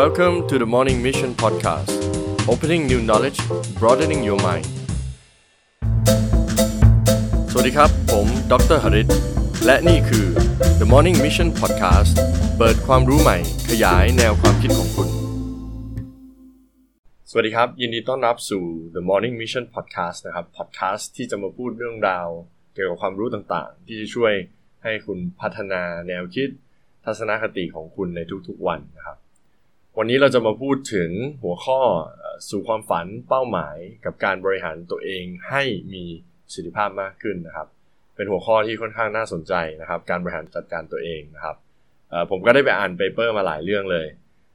Welcome to the Morning Mission Podcast Opening new knowledge broadening your mind สวัสดีครับ ผมดรหริตและนี่คือ The Morning Mission Podcast เปิดความรู้ใหม่ ขยายแนวความคิดของคุณ สวัสดีครับ ยินดีต้อนรับสู่ The Morning Mission Podcast นะครับ podcast ที่จะมาพูดเรื่องราว เกี่ยวกับความรู้ต่างๆ ที่จะช่วยให้คุณพัฒนาแนวคิด ทัศนคติของคุณในทุกๆวันนะครับ วันนี้เราจะมาพูดถึงหัวข้อสู่ความฝันเป้าหมายกับการบริหารตัวเองให้มีประสิทธิภาพมากขึ้นนะครับ เป็นหัวข้อที่ค่อนข้างน่าสนใจนะครับ การบริหารจัดการตัวเองนะครับผมก็ได้ไปอ่านเปเปอร์มาหลายเรื่องเลย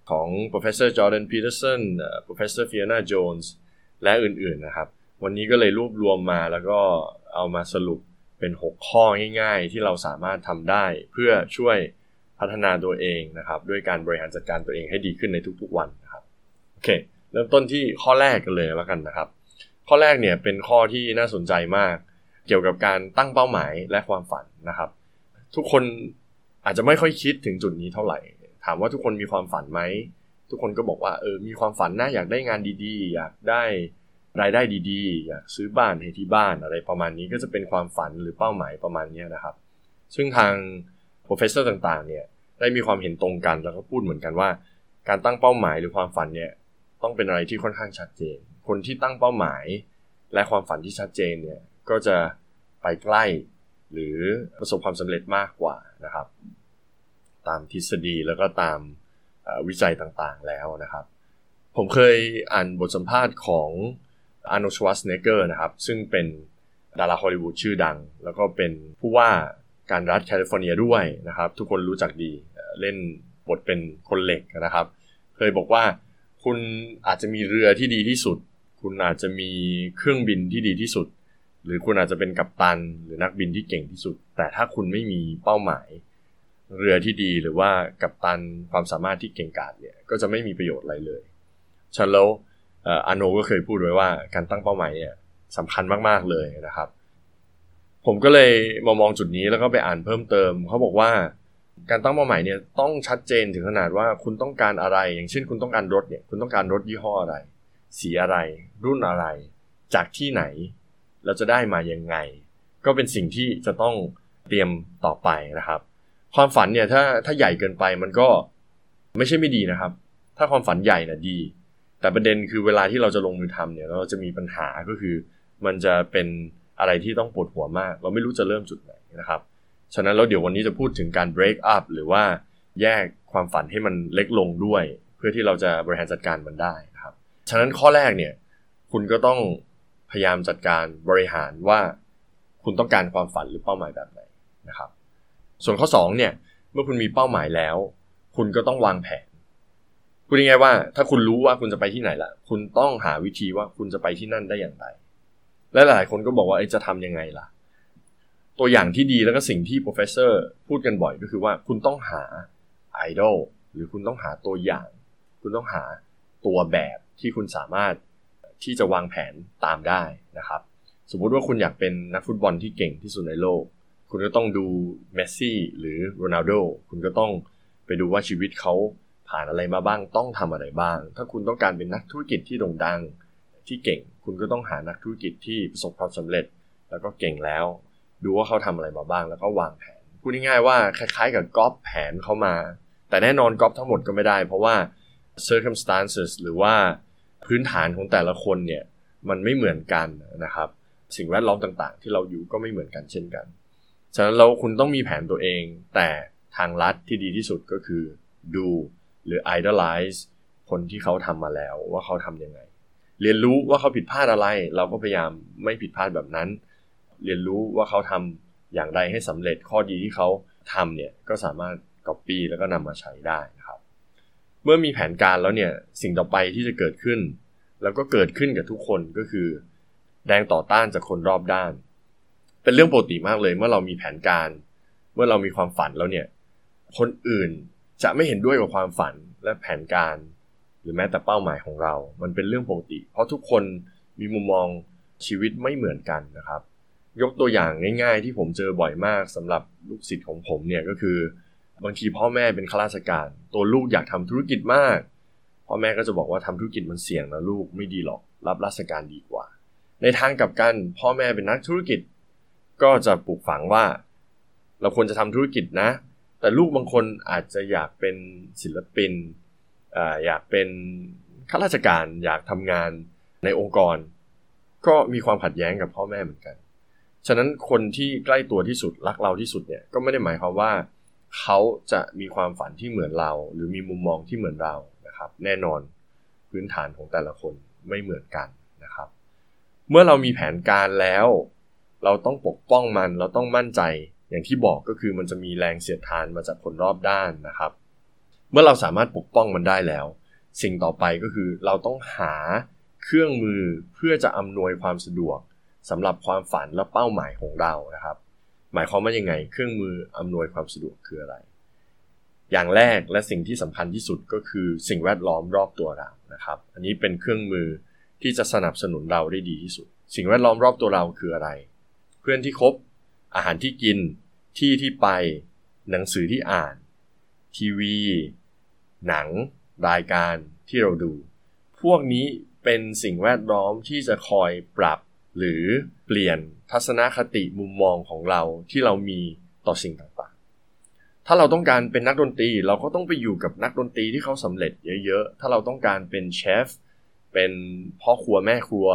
ของ professor Jordan Peterson professor Fiona Jones และอื่นๆนะครับ วันนี้ก็เลยรวบรวมมาแล้วก็เอามาสรุปเป็น 6 ข้อง่าย ๆ ที่เราสามารถทำได้เพื่อช่วย พัฒนาตัวเองนะครับ ด้วยการบริหารจัดการตัวเองให้ดีขึ้นในทุกๆวันนะครับโอเค เริ่มต้นที่ข้อแรกกันเลยแล้วกันนะครับ ข้อแรกเนี่ยเป็นข้อที่น่าสนใจมาก เกี่ยวกับการตั้งเป้าหมายและความฝันนะครับ ทุกคนอาจจะไม่ค่อยคิดถึงจุดนี้เท่าไหร่ ถามว่าทุกคนมีความฝันไหมทุกคนก็บอกว่าเออมีความฝันนะอยากได้งานดีๆ อยากได้รายได้ดีๆ อยากซื้อบ้านให้ที่บ้านอะไรประมาณนี้ก็จะเป็นความฝันหรือเป้าหมายประมาณนี้นะครับ ซึ่งทาง professor ต่างๆ เนี่ยได้มีความเห็นตรงกันแล้วก็พูดเหมือนกันว่า การตั้งเป้าหมายหรือความฝันเนี่ยต้องเป็นอะไรที่ค่อนข้างชัดเจน คนที่ตั้งเป้าหมาย และความฝันที่ชัดเจนเนี่ยก็จะไปใกล้ หรือประสบความสำเร็จมากกว่านะครับ ตามทฤษฎีแล้วก็ตามวิจัยต่างๆแล้วนะครับ ผมเคยอ่านบทสัมภาษณ์ของอาร์โนชวัสเนเกอร์นะครับ ซึ่งเป็นดาราฮอลลีวูดชื่อดัง แล้วก็เป็นผู้ว่า การรัฐแคลิฟอร์เนียด้วยนะครับ ทุกคนรู้จักดีเล่นบทเป็นคนเหล็กนะครับ เคยบอกว่าคุณอาจจะมีเรือที่ดีที่สุด คุณอาจจะมีเครื่องบินที่ดีที่สุด หรือคุณอาจจะเป็นกัปตัน หรือนักบินที่เก่งที่สุด แต่ถ้าคุณไม่มีเป้าหมาย เรือที่ดีหรือว่ากัปตันความสามารถที่เก่งกาจเนี่ยก็จะไม่มีประโยชน์อะไรเลยฉันแล้วเอ่ออาโนก็เคยพูดไว้ว่าการตั้งเป้าหมายเนี่ยสำคัญมากๆเลยนะครับ ผมก็เลยมามองจุดนี้แล้วก็ไปอ่านเพิ่มเติม เขาบอกว่าการตั้งเป้าหมายเนี่ยต้องชัดเจนถึงขนาดว่าคุณต้องการอะไร อย่างเช่น คุณต้องการรถเนี่ยคุณต้องการรถยี่ห้ออะไร สีอะไร รุ่นอะไร จากที่ไหน เราจะได้มายังไง ก็เป็นสิ่งที่จะต้องเตรียมต่อไปนะครับ ความฝันเนี่ยถ้าถ้าใหญ่เกินไปมันก็ไม่ใช่ไม่ดีนะครับ ถ้าความฝันใหญ่น่ะดี แต่ประเด็นคือเวลาที่เราจะลงมือทำเนี่ยเราจะมีปัญหาก็คือมันจะเป็น อะไรที่ต้องปวดหัวมาก เราไม่รู้จะเริ่มจุดไหนนะครับ ฉะนั้นแล้วเดี๋ยววันนี้จะพูดถึงการ break up หรือว่าแยกความฝันให้มันเล็กลงด้วย เพื่อที่เราจะบริหารจัดการมันได้นะครับ ฉะนั้นข้อแรกเนี่ยคุณก็ต้องพยายามจัดการบริหารว่าคุณต้องการความฝันหรือเป้าหมายแบบไหนนะครับ ส่วนข้อ2เนี่ยเมื่อคุณมีเป้าหมายแล้ว คุณก็ต้องวางแผนพูดง่ายๆว่า ถ้าคุณรู้ว่าคุณจะไปที่ไหนละคุณต้องหาวิธีว่าคุณจะไปที่นั่นได้อย่างไร และหลายคนก็บอกว่าจะทำยังไงล่ะ ตัวอย่างที่ดีแล้วก็สิ่งที่ professor พูดกันบ่อยก็คือว่าคุณต้องหาไอดอลหรือคุณต้องหาตัวอย่าง คุณต้องหาตัวแบบที่คุณสามารถที่จะวางแผนตามได้นะครับ สมมุติว่าคุณอยากเป็นนักฟุตบอลที่เก่งที่สุดในโลก คุณก็ต้องดูเมสซี่หรือโรนัลโดคุณก็ต้องไปดูว่าชีวิตเขาผ่านอะไรมาบ้างต้องทำอะไรบ้าง ถ้าคุณต้องการเป็นนักธุรกิจที่โด่งดังที่เก่ง คุณก็ต้องหานักธุรกิจที่ประสบความสำเร็จ แล้วก็เก่งแล้ว ดูว่าเขาทำอะไรมาบ้างแล้วก็วางแผนพูดง่ายๆว่าคล้ายๆกับก๊อปแผนเข้ามา แต่แน่นอนก๊อปทั้งหมดก็ไม่ได้ เพราะว่า circumstances หรือว่าพื้นฐานของแต่ละคนเนี่ยมันไม่เหมือนกันนะครับ สิ่งแวดล้อมต่างๆ ที่เราอยู่ก็ไม่เหมือนกันเช่นกัน ฉะนั้นเราคุณต้องมีแผนตัวเอง แต่ทางลัดที่ดีที่สุดก็คือดูหรือ idolize คนที่เขาทำมาแล้วว่าเขาทำยังไง เรียนรู้ว่าเขาผิดพลาดอะไร เราก็พยายามไม่ผิดพลาดแบบนั้น เรียนรู้ว่าเขาทำอย่างไรให้สำเร็จข้อดีที่เขาทำเนี่ยก็สามารถ copy แล้วก็นำมาใช้ได้นะครับ เมื่อมีแผนการแล้วเนี่ยสิ่งต่อไปที่จะเกิดขึ้น แล้วก็เกิดขึ้นกับทุกคนก็คือ แรงต่อต้านจากคนรอบด้าน เป็นเรื่องปกติมากเลย เมื่อเรามีแผนการ เมื่อเรามีความฝันแล้วเนี่ยคนอื่นจะไม่เห็นด้วยกับความฝันและแผนการ หรือแม้แต่เป้าหมายของเรา มันเป็นเรื่องปกติ เพราะทุกคนมีมุมมองชีวิตไม่เหมือนกันนะครับ ยกตัวอย่างง่าย ๆ ที่ผมเจอบ่อยมากสำหรับลูกศิษย์ของผมเนี่ยก็คือบางทีพ่อแม่เป็นข้าราชการ ตัวลูกอยากทำธุรกิจมากพ่อแม่ก็จะบอกว่าทำธุรกิจมันเสี่ยงนะลูกไม่ดีหรอกรับราชการดีกว่า ในทางกลับกันพ่อแม่เป็นนักธุรกิจ ก็จะปลูกฝังว่า เราควรจะทำธุรกิจนะ แต่ลูกบางคนอาจจะอยากเป็นศิลปิน อยากเป็นข้าราชการอยากทำงานในองค์กร ก็มีความขัดแย้งกับพ่อแม่เหมือนกัน ฉะนั้นคนที่ใกล้ตัวที่สุดรักเราที่สุดเนี่ยก็ไม่ได้หมายความว่าเขาจะมีความฝันที่เหมือนเรา หรือมีมุมมองที่เหมือนเรานะครับ แน่นอนพื้นฐานของแต่ละคนไม่เหมือนกันนะครับ เมื่อเรามีแผนการแล้ว เราต้องปกป้องมันเราต้องมั่นใจ อย่างที่บอกก็คือมันจะมีแรงเสียดทานมาจากคนรอบด้านนะครับ เมื่อเราสามารถปกป้องมันได้แล้ว สิ่งต่อไปก็คือเราต้องหาเครื่องมือเพื่อจะอำนวยความสะดวกสำหรับความฝันและเป้าหมายของเรานะครับ หมายความว่ายังไง เครื่องมืออำนวยความสะดวกคืออะไร อย่างแรกและสิ่งที่สำคัญที่สุดก็คือสิ่งแวดล้อมรอบตัวเรานะครับ อันนี้เป็นเครื่องมือที่จะสนับสนุนเราได้ดีที่สุด สิ่งแวดล้อมรอบตัวเราคืออะไร เพื่อนที่คบ อาหารที่กิน ที่ที่ไป หนังสือที่อ่าน ทีวี หนังรายการที่เราดู พวกนี้เป็นสิ่งแวดล้อมที่จะคอยปรับ หรือเปลี่ยนทัศนคติมุมมองของเราที่เรามีต่อสิ่งต่างๆ ถ้าเราต้องการเป็นนักดนตรีเราก็ต้องไปอยู่กับนักดนตรีที่เขาสำเร็จเยอะๆ ถ้าเราต้องการเป็นเชฟเป็นพ่อครัวแม่ครัว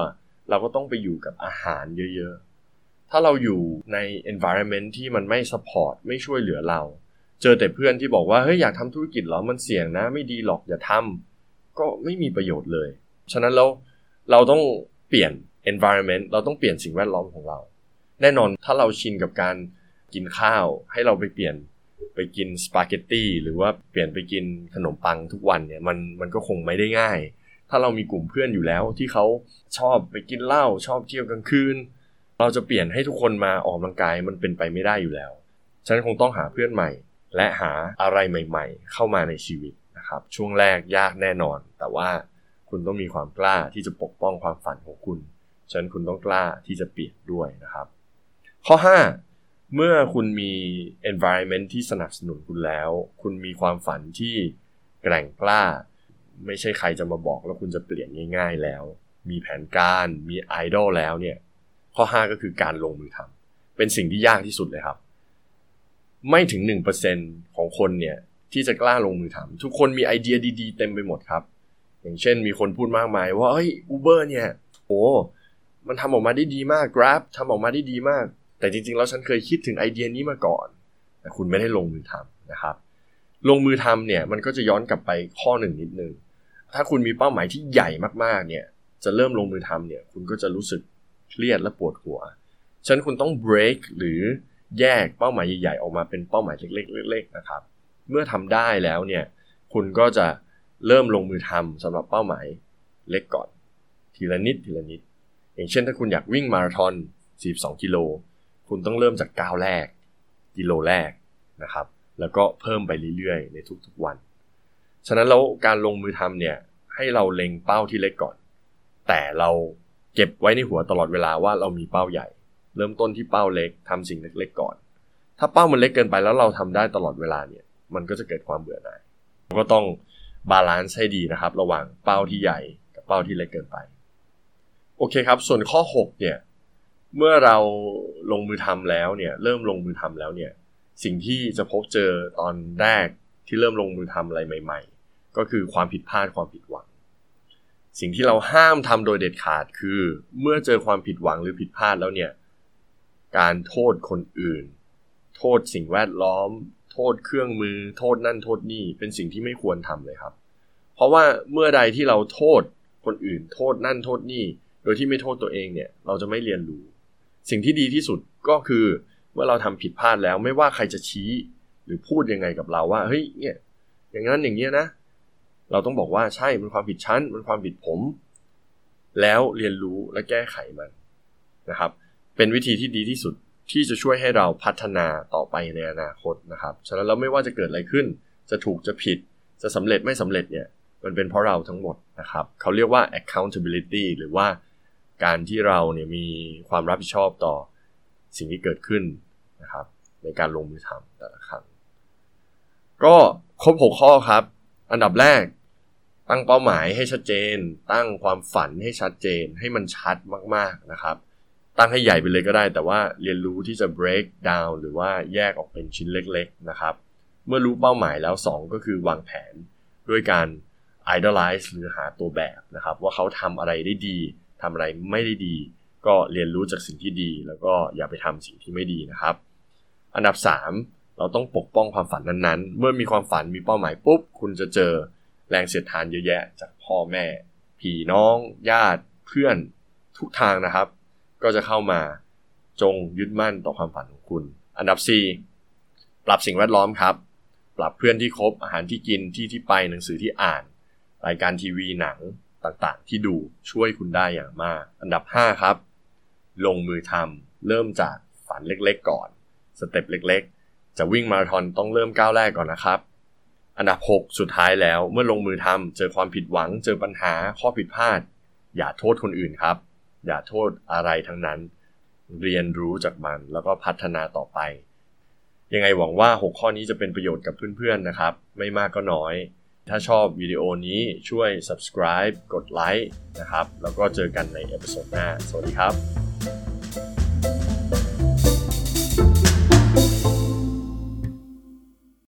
เราก็ต้องไปอยู่กับอาหารเยอะๆ ถ้าเราอยู่ใน environment ที่มันไม่ support ไม่ช่วยเหลือเรา เจอแต่เพื่อนที่บอกว่าเฮ้ยอยากทำธุรกิจเหรอมันเสี่ยงนะ ไม่ดีหรอกอย่าทำก็ไม่มีประโยชน์เลย ฉะนั้นเราเราต้องเปลี่ยน environment เราต้องเปลี่ยนสิ่งแวดล้อมของเรา แน่นอนถ้าเราชินกับการกินข้าว ให้เราไปเปลี่ยนไปกินสปาเกตตี้หรือว่าเปลี่ยนไปกินขนมปังทุกวันเนี่ยมันมันก็คงไม่ได้ง่าย ถ้าเรามีกลุ่มเพื่อนอยู่แล้วที่เขาชอบไปกินเหล้าชอบเที่ยวกลางคืน เราจะเปลี่ยนให้ทุกคนมาออกกำลังกายมันเป็นไปไม่ได้อยู่แล้ว ฉะนั้นคงต้องหาเพื่อนใหม่ และหาอะไรใหม่ๆ เข้ามาในชีวิตนะครับ ช่วงแรกยากแน่นอน แต่ว่าคุณต้องมีความกล้าที่จะปกป้องความฝันของคุณ ฉะนั้นคุณต้องกล้าที่จะเปลี่ยนด้วยนะครับ ข้อ 5 เมื่อคุณมี environment ที่สนับสนุนคุณแล้ว คุณมีความฝันที่แกร่งกล้า ไม่ใช่ใครจะมาบอกแล้วคุณจะเปลี่ยนง่าย ๆแล้ว มีแผนการมีไอดอลแล้วเนี่ยข้อ 5 ก็คือการลงมือทำเป็นสิ่งที่ยากที่สุดเลยครับ ไม่ถึง 1%ของคนเนี่ยที่จะกล้าลงมือทำทุกคนมีไอเดียดีๆ เต็มไปหมดครับ อย่างเช่นมีคนพูดมากมายว่าเฮ้ยอูเบอร์เนี่ยโอ้มันทำออกมาได้ดีมาก Grab ทำออกมาได้ดีมาก แต่จริงๆ แล้วฉันเคยคิดถึงไอเดียนี้มาก่อน แต่คุณไม่ได้ลงมือทำนะครับ ลงมือทำเนี่ยมันก็จะย้อนกลับไปข้อหนึ่งนิดนึง ถ้าคุณมีเป้าหมายที่ใหญ่มากๆเนี่ยจะเริ่มลงมือทำเนี่ยคุณก็จะรู้สึกเครียดและปวดหัว ฉะนั้นคุณต้อง break หรือ แยกเป้าหมายใหญ่ๆออกมาเป็นเป้าหมายเล็กๆๆนะครับ เมื่อทำได้แล้วเนี่ยคุณก็จะเริ่มลงมือทำสำหรับเป้าหมายเล็กก่อน ทีละนิดทีละนิด อย่างเช่นถ้าคุณอยากวิ่งมาราธอน 42 กิโล คุณต้องเริ่มจากก้าวแรก กิโลแรกนะครับ แล้วก็เพิ่มไปเรื่อยๆ ในทุกๆวัน ฉะนั้นแล้วการลงมือทำเนี่ยให้เราเล็งเป้าที่เล็กก่อน แต่เราเก็บไว้ในหัวตลอดเวลาว่าเรามีเป้าใหญ่ เริ่มต้นที่เป้าเล็กทำสิ่งเล็กๆก่อน ถ้าเป้ามันเล็กเกินไปแล้วเราทำได้ตลอดเวลาเนี่ย มันก็จะเกิดความเบื่อหน่ายก็ต้อง balance ให้ดีนะครับ ระหว่างเป้าที่ใหญ่กับเป้าที่เล็กเกินไป โอเคครับ ส่วนข้อ 6 เนี่ย เมื่อเราลงมือทำแล้วเนี่ย เริ่มลงมือทำแล้วเนี่ย สิ่งที่จะพบเจอตอนแรกที่เริ่มลงมือทำอะไรใหม่ ๆ ก็คือความผิดพลาดความผิดหวัง สิ่งที่เราห้ามทำโดยเด็ดขาดคือ เมื่อเจอความผิดหวังหรือผิดพลาดแล้วเนี่ย การโทษคนอื่น โทษสิ่งแวดล้อม โทษเครื่องมือ โทษนั่นโทษนี่เป็นสิ่งที่ไม่ควรทำเลยครับ เพราะว่าเมื่อใดที่เราโทษคนอื่น โทษนั่นโทษนี่โดยที่ไม่โทษตัวเองเนี่ย เราจะไม่เรียนรู้ สิ่งที่ดีที่สุดก็คือ เมื่อเราทำผิดพลาดแล้วไม่ว่าใครจะชี้หรือพูดยังไงกับเราว่าเฮ้ยเนี่ยอย่างนั้นอย่างเงี้ยนะ เราต้องบอกว่าใช่มันความผิดชั้นมันความผิดผม แล้วเรียนรู้และแก้ไขมันนะครับ เป็นวิธีที่ดีที่สุดที่จะช่วยให้เราพัฒนาต่อไปในอนาคตนะครับ ฉะนั้นเราไม่ว่าจะเกิดอะไรขึ้น จะถูกจะผิด จะสำเร็จไม่สำเร็จเนี่ย มันเป็นเพราะเราทั้งหมดนะครับ เขาเรียกว่า accountability หรือว่าการที่เราเนี่ยมีความรับผิดชอบต่อสิ่งที่เกิดขึ้นนะครับ ในการลงมือทำแต่ละครั้ง ก็ครบ6ข้อครับ อันดับแรก ตั้งเป้าหมายให้ชัดเจน ตั้งความฝันให้ชัดเจน ให้มันชัดมากๆนะครับ ตั้งให้ใหญ่ไปเลยก็ได้ แต่ว่าเรียนรู้ที่จะ break down หรือว่าแยกออกเป็นชิ้นเล็กๆนะครับ เมื่อรู้เป้าหมายแล้ว 2 ก็คือวางแผนด้วยการ idolize หรือหาตัวแบบนะครับ ว่าเขาทำอะไรได้ดีทำอะไรไม่ได้ดี ก็เรียนรู้จากสิ่งที่ดี แล้วก็อย่าไปทำสิ่งที่ไม่ดีนะครับ อันดับ 3 เราต้องปกป้องความฝันนั้นๆ เมื่อมีความฝันมีเป้าหมายปุ๊บคุณจะเจอแรงเสียดทานเยอะแยะ จากพ่อแม่ พี่น้อง ญาติ เพื่อนทุกทางนะครับ ก็จะเข้ามาจงยึดมั่นต่อความฝันของคุณ อันดับ 4 ปรับสิ่งแวดล้อมครับ ปรับเพื่อนที่คบอาหารที่กินที่ที่ไปหนังสือที่อ่าน รายการทีวีหนังต่างๆ ที่ดูช่วยคุณได้อย่างมาก อันดับ 5 ครับ ลงมือทำเริ่มจากฝันเล็กๆก่อนสเต็ปเล็กๆ จะวิ่งมาราธอนต้องเริ่มก้าวแรกก่อนนะครับ อันดับ 6 สุดท้ายแล้วเมื่อลงมือทำเจอความผิดหวังเจอปัญหาข้อผิดพลาด อย่าโทษคนอื่นครับ อย่าโทษอะไรทั้งนั้น เรียนรู้จากมันแล้วก็พัฒนาต่อไป ยังไงหวังว่า 6 ข้อนี้จะเป็นประโยชน์กับเพื่อนๆนะครับ ไม่มากก็น้อย ถ้าชอบวิดีโอนี้ช่วย subscribe กดไลค์นะครับ แล้วก็เจอกันใน episode หน้า สวัสดีครับ